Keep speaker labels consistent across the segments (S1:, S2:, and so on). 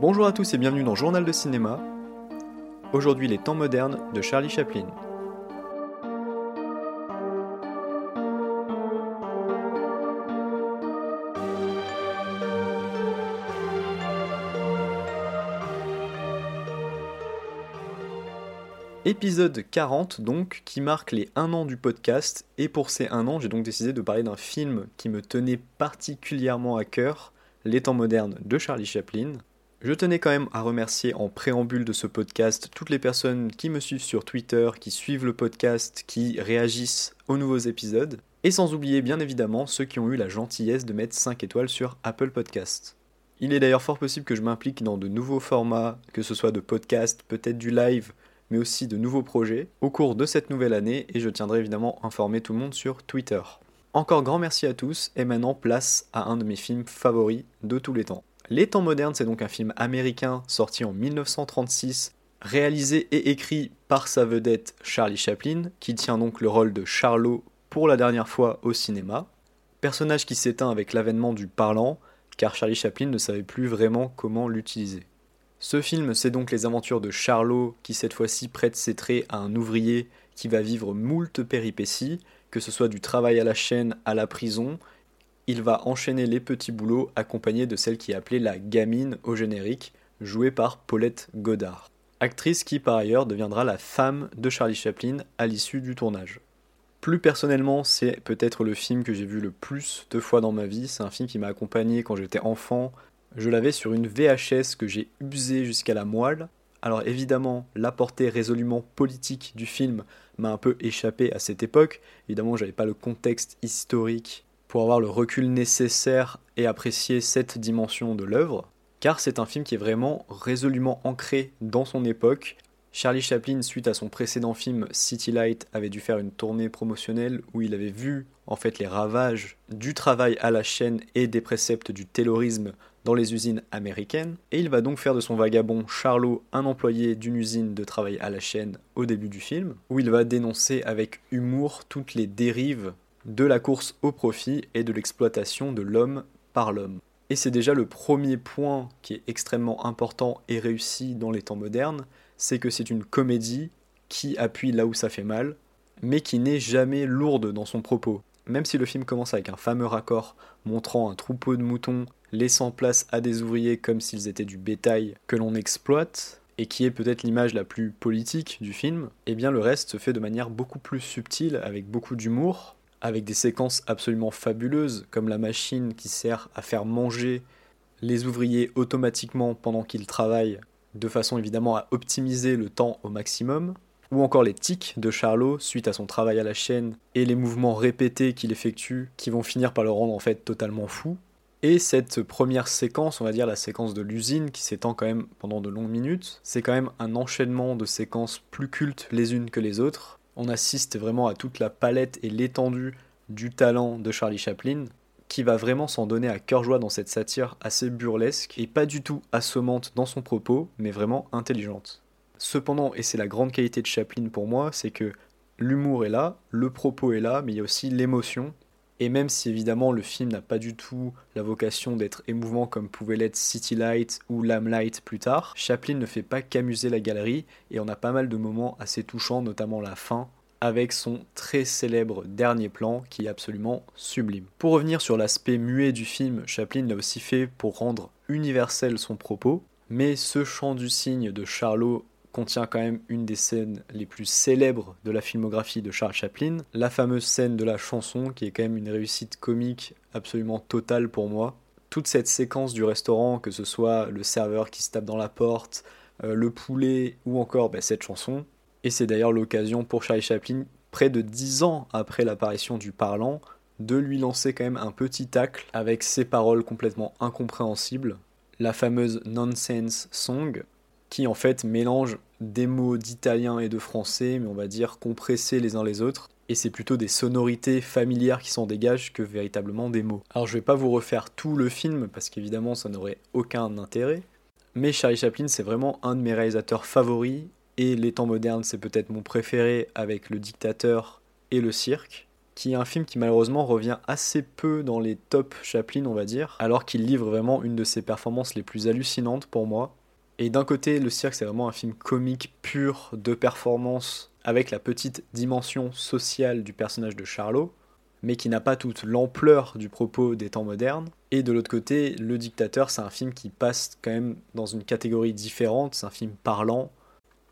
S1: Bonjour à tous et bienvenue dans Journal de cinéma. Aujourd'hui les temps modernes de Charlie Chaplin. Épisode 40 donc, qui marque les 1 an du podcast, et pour ces 1 an j'ai donc décidé de parler d'un film qui me tenait particulièrement à cœur, Les temps modernes de Charlie Chaplin. Je tenais quand même à remercier en préambule de ce podcast toutes les personnes qui me suivent sur Twitter, qui suivent le podcast, qui réagissent aux nouveaux épisodes, et sans oublier bien évidemment ceux qui ont eu la gentillesse de mettre 5 étoiles sur Apple Podcast. Il est d'ailleurs fort possible que je m'implique dans de nouveaux formats, que ce soit de podcast, peut-être du live, mais aussi de nouveaux projets au cours de cette nouvelle année et je tiendrai évidemment informer tout le monde sur Twitter. Encore grand merci à tous et maintenant place à un de mes films favoris de tous les temps. Les temps modernes, c'est donc un film américain sorti en 1936, réalisé et écrit par sa vedette Charlie Chaplin, qui tient donc le rôle de Charlot pour la dernière fois au cinéma. Personnage qui s'éteint avec l'avènement du parlant, car Charlie Chaplin ne savait plus vraiment comment l'utiliser. Ce film, c'est donc les aventures de Charlot qui cette fois-ci prête ses traits à un ouvrier qui va vivre moult péripéties, que ce soit du travail à la chaîne à la prison. Il va enchaîner les petits boulots accompagné de celle qui est appelée la gamine au générique, jouée par Paulette Godard. Actrice qui par ailleurs deviendra la femme de Charlie Chaplin à l'issue du tournage. Plus personnellement, c'est peut-être le film que j'ai vu le plus de fois dans ma vie. C'est un film qui m'a accompagné quand j'étais enfant, je l'avais sur une VHS que j'ai usée jusqu'à la moelle. Alors évidemment, la portée résolument politique du film m'a un peu échappé à cette époque. Évidemment, j'avais pas le contexte historique pour avoir le recul nécessaire et apprécier cette dimension de l'œuvre, car c'est un film qui est vraiment résolument ancré dans son époque. Charlie Chaplin, suite à son précédent film City Light, avait dû faire une tournée promotionnelle où il avait vu en fait les ravages du travail à la chaîne et des préceptes du terrorisme dans les usines américaines, et il va donc faire de son vagabond Charlot un employé d'une usine de travail à la chaîne au début du film, où il va dénoncer avec humour toutes les dérives de la course au profit et de l'exploitation de l'homme par l'homme. Et c'est déjà le premier point qui est extrêmement important et réussi dans les temps modernes, c'est que c'est une comédie qui appuie là où ça fait mal, mais qui n'est jamais lourde dans son propos. Même si le film commence avec un fameux raccord montrant un troupeau de moutons laissant place à des ouvriers comme s'ils étaient du bétail que l'on exploite, et qui est peut-être l'image la plus politique du film, eh bien le reste se fait de manière beaucoup plus subtile, avec beaucoup d'humour, avec des séquences absolument fabuleuses, comme la machine qui sert à faire manger les ouvriers automatiquement pendant qu'ils travaillent, de façon évidemment à optimiser le temps au maximum, ou encore les tics de Charlot suite à son travail à la chaîne et les mouvements répétés qu'il effectue qui vont finir par le rendre en fait totalement fou. Et cette première séquence, on va dire la séquence de l'usine, qui s'étend quand même pendant de longues minutes, c'est quand même un enchaînement de séquences plus cultes les unes que les autres. On assiste vraiment à toute la palette et l'étendue du talent de Charlie Chaplin, qui va vraiment s'en donner à cœur joie dans cette satire assez burlesque et pas du tout assommante dans son propos, mais vraiment intelligente. Cependant, et c'est la grande qualité de Chaplin pour moi, c'est que l'humour est là, le propos est là, mais il y a aussi l'émotion et même si évidemment le film n'a pas du tout la vocation d'être émouvant comme pouvait l'être City Light ou Lamplight plus tard, Chaplin ne fait pas qu'amuser la galerie et on a pas mal de moments assez touchants, notamment la fin, avec son très célèbre dernier plan qui est absolument sublime. Pour revenir sur l'aspect muet du film, Chaplin l'a aussi fait pour rendre universel son propos, mais ce chant du cygne de Charlot contient quand même une des scènes les plus célèbres de la filmographie de Charles Chaplin, la fameuse scène de la chanson qui est quand même une réussite comique absolument totale pour moi. Toute cette séquence du restaurant, que ce soit le serveur qui se tape dans la porte, euh, le poulet ou encore bah, cette chanson, et c'est d'ailleurs l'occasion pour Charlie Chaplin, près de dix ans après l'apparition du parlant, de lui lancer quand même un petit tacle avec ses paroles complètement incompréhensibles, la fameuse Nonsense Song, qui en fait mélange des mots d'italien et de français, mais on va dire compressés les uns les autres. Et c'est plutôt des sonorités familières qui s'en dégagent que véritablement des mots. Alors je vais pas vous refaire tout le film parce qu'évidemment ça n'aurait aucun intérêt. Mais Charlie Chaplin c'est vraiment un de mes réalisateurs favoris et les temps modernes c'est peut-être mon préféré avec le dictateur et le cirque qui est un film qui malheureusement revient assez peu dans les top Chaplin, on va dire, alors qu'il livre vraiment une de ses performances les plus hallucinantes pour moi. Et d'un côté, Le Cirque, c'est vraiment un film comique pur de performance, avec la petite dimension sociale du personnage de Charlot, mais qui n'a pas toute l'ampleur du propos des temps modernes. Et de l'autre côté, Le Dictateur, c'est un film qui passe quand même dans une catégorie différente, c'est un film parlant,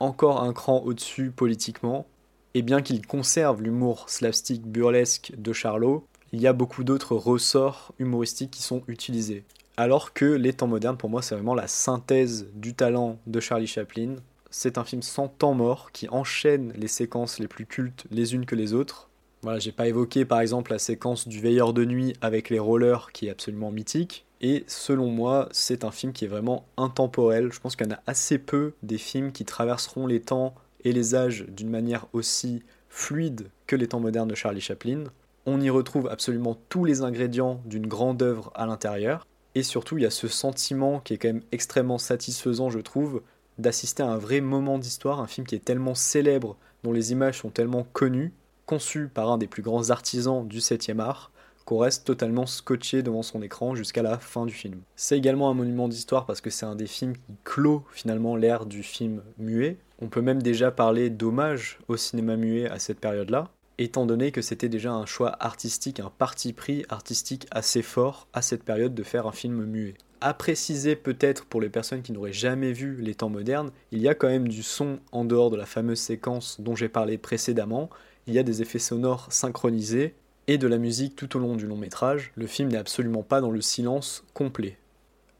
S1: encore un cran au-dessus politiquement, et bien qu'il conserve l'humour slapstick burlesque de Charlot, il y a beaucoup d'autres ressorts humoristiques qui sont utilisés. Alors que Les temps modernes, pour moi, c'est vraiment la synthèse du talent de Charlie Chaplin. C'est un film sans temps mort qui enchaîne les séquences les plus cultes les unes que les autres. Voilà, j'ai pas évoqué par exemple la séquence du veilleur de nuit avec les rollers qui est absolument mythique. Et selon moi, c'est un film qui est vraiment intemporel. Je pense qu'il y en a assez peu des films qui traverseront les temps et les âges d'une manière aussi fluide que les temps modernes de Charlie Chaplin. On y retrouve absolument tous les ingrédients d'une grande œuvre à l'intérieur. Et surtout, il y a ce sentiment qui est quand même extrêmement satisfaisant, je trouve, d'assister à un vrai moment d'histoire, un film qui est tellement célèbre, dont les images sont tellement connues, conçu par un des plus grands artisans du 7e art, qu'on reste totalement scotché devant son écran jusqu'à la fin du film. C'est également un monument d'histoire parce que c'est un des films qui clôt finalement l'ère du film muet, on peut même déjà parler d'hommage au cinéma muet à cette période-là, étant donné que c'était déjà un choix artistique, un parti pris artistique assez fort à cette période de faire un film muet. À préciser peut-être pour les personnes qui n'auraient jamais vu les temps modernes, il y a quand même du son en dehors de la fameuse séquence dont j'ai parlé précédemment, il y a des effets sonores synchronisés et de la musique tout au long du long métrage, le film n'est absolument pas dans le silence complet.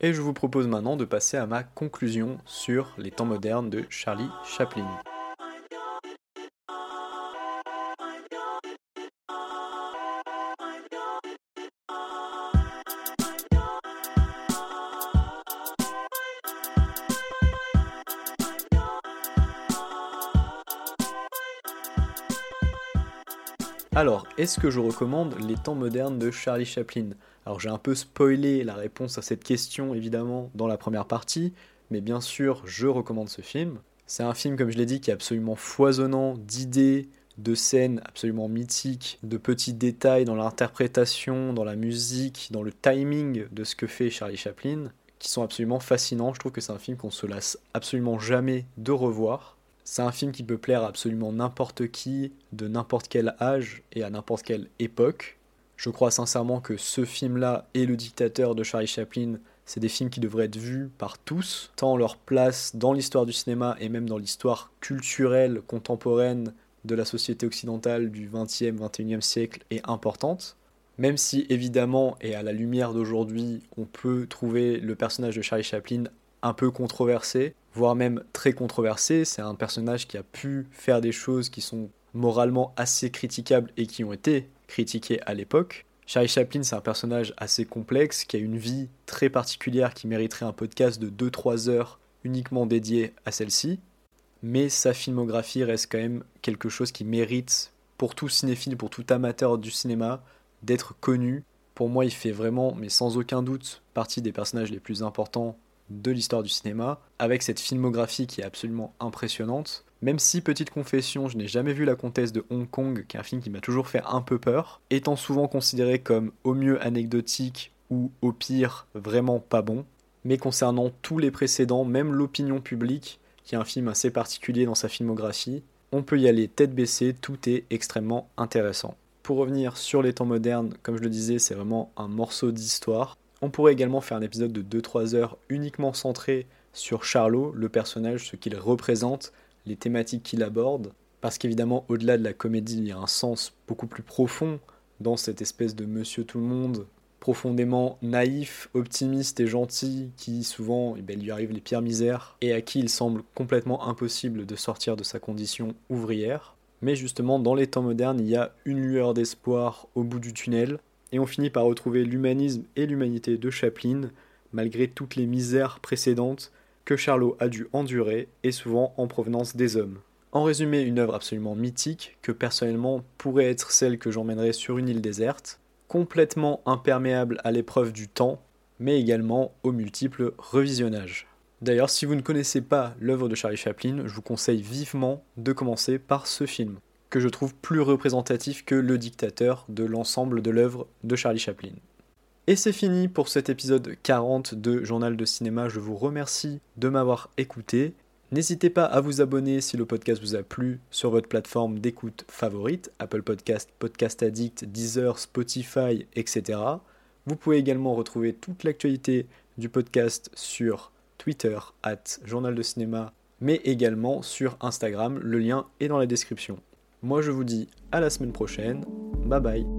S1: Et je vous propose maintenant de passer à ma conclusion sur les temps modernes de Charlie Chaplin. Alors, est-ce que je recommande les temps modernes de Charlie Chaplin? Alors j'ai un peu spoilé la réponse à cette question évidemment dans la première partie, mais bien sûr je recommande ce film. C'est un film comme je l'ai dit qui est absolument foisonnant d'idées, de scènes absolument mythiques, de petits détails dans l'interprétation, dans la musique, dans le timing de ce que fait Charlie Chaplin, qui sont absolument fascinants. Je trouve que c'est un film qu'on se lasse absolument jamais de revoir. C'est un film qui peut plaire à absolument n'importe qui, de n'importe quel âge et à n'importe quelle époque. Je crois sincèrement que ce film-là et Le Dictateur de Charlie Chaplin, c'est des films qui devraient être vus par tous, tant leur place dans l'histoire du cinéma et même dans l'histoire culturelle contemporaine de la société occidentale du 20e, 21e siècle est importante. Même si évidemment, et à la lumière d'aujourd'hui, on peut trouver le personnage de Charlie Chaplin un peu controversé, voire même très controversé. C'est un personnage qui a pu faire des choses qui sont moralement assez critiquables et qui ont été critiquées à l'époque. Charlie Chaplin, c'est un personnage assez complexe, qui a une vie très particulière qui mériterait un podcast de 2-3 heures uniquement dédié à celle-ci. Mais sa filmographie reste quand même quelque chose qui mérite, pour tout cinéphile, pour tout amateur du cinéma, d'être connu. Pour moi, il fait vraiment, mais sans aucun doute, partie des personnages les plus importants de l'histoire du cinéma, avec cette filmographie qui est absolument impressionnante. Même si, petite confession, je n'ai jamais vu La Comtesse de Hong Kong, qui est un film qui m'a toujours fait un peu peur, étant souvent considéré comme au mieux anecdotique ou au pire vraiment pas bon. Mais concernant tous les précédents, même l'opinion publique, qui est un film assez particulier dans sa filmographie, on peut y aller tête baissée, tout est extrêmement intéressant. Pour revenir sur les temps modernes, comme je le disais, c'est vraiment un morceau d'histoire. On pourrait également faire un épisode de 2-3 heures uniquement centré sur Charlot, le personnage, ce qu'il représente, les thématiques qu'il aborde, parce qu'évidemment, au-delà de la comédie, il y a un sens beaucoup plus profond dans cette espèce de monsieur tout le monde, profondément naïf, optimiste et gentil, qui souvent eh ben, lui arrive les pires misères, et à qui il semble complètement impossible de sortir de sa condition ouvrière. Mais justement, dans les temps modernes, il y a une lueur d'espoir au bout du tunnel, et on finit par retrouver l'humanisme et l'humanité de Chaplin, malgré toutes les misères précédentes que Charlot a dû endurer, et souvent en provenance des hommes. En résumé, une œuvre absolument mythique, que personnellement pourrait être celle que j'emmènerais sur une île déserte, complètement imperméable à l'épreuve du temps, mais également aux multiples revisionnages. D'ailleurs, si vous ne connaissez pas l'œuvre de Charlie Chaplin, je vous conseille vivement de commencer par ce film. Que je trouve plus représentatif que Le Dictateur de l'ensemble de l'œuvre de Charlie Chaplin. Et c'est fini pour cet épisode 40 de Journal de cinéma. Je vous remercie de m'avoir écouté. N'hésitez pas à vous abonner si le podcast vous a plu sur votre plateforme d'écoute favorite, Apple Podcast, Podcast Addict, Deezer, Spotify, etc. Vous pouvez également retrouver toute l'actualité du podcast sur Twitter, at Journal de Cinéma, mais également sur Instagram. Le lien est dans la description. Moi je vous dis à la semaine prochaine. Bye bye.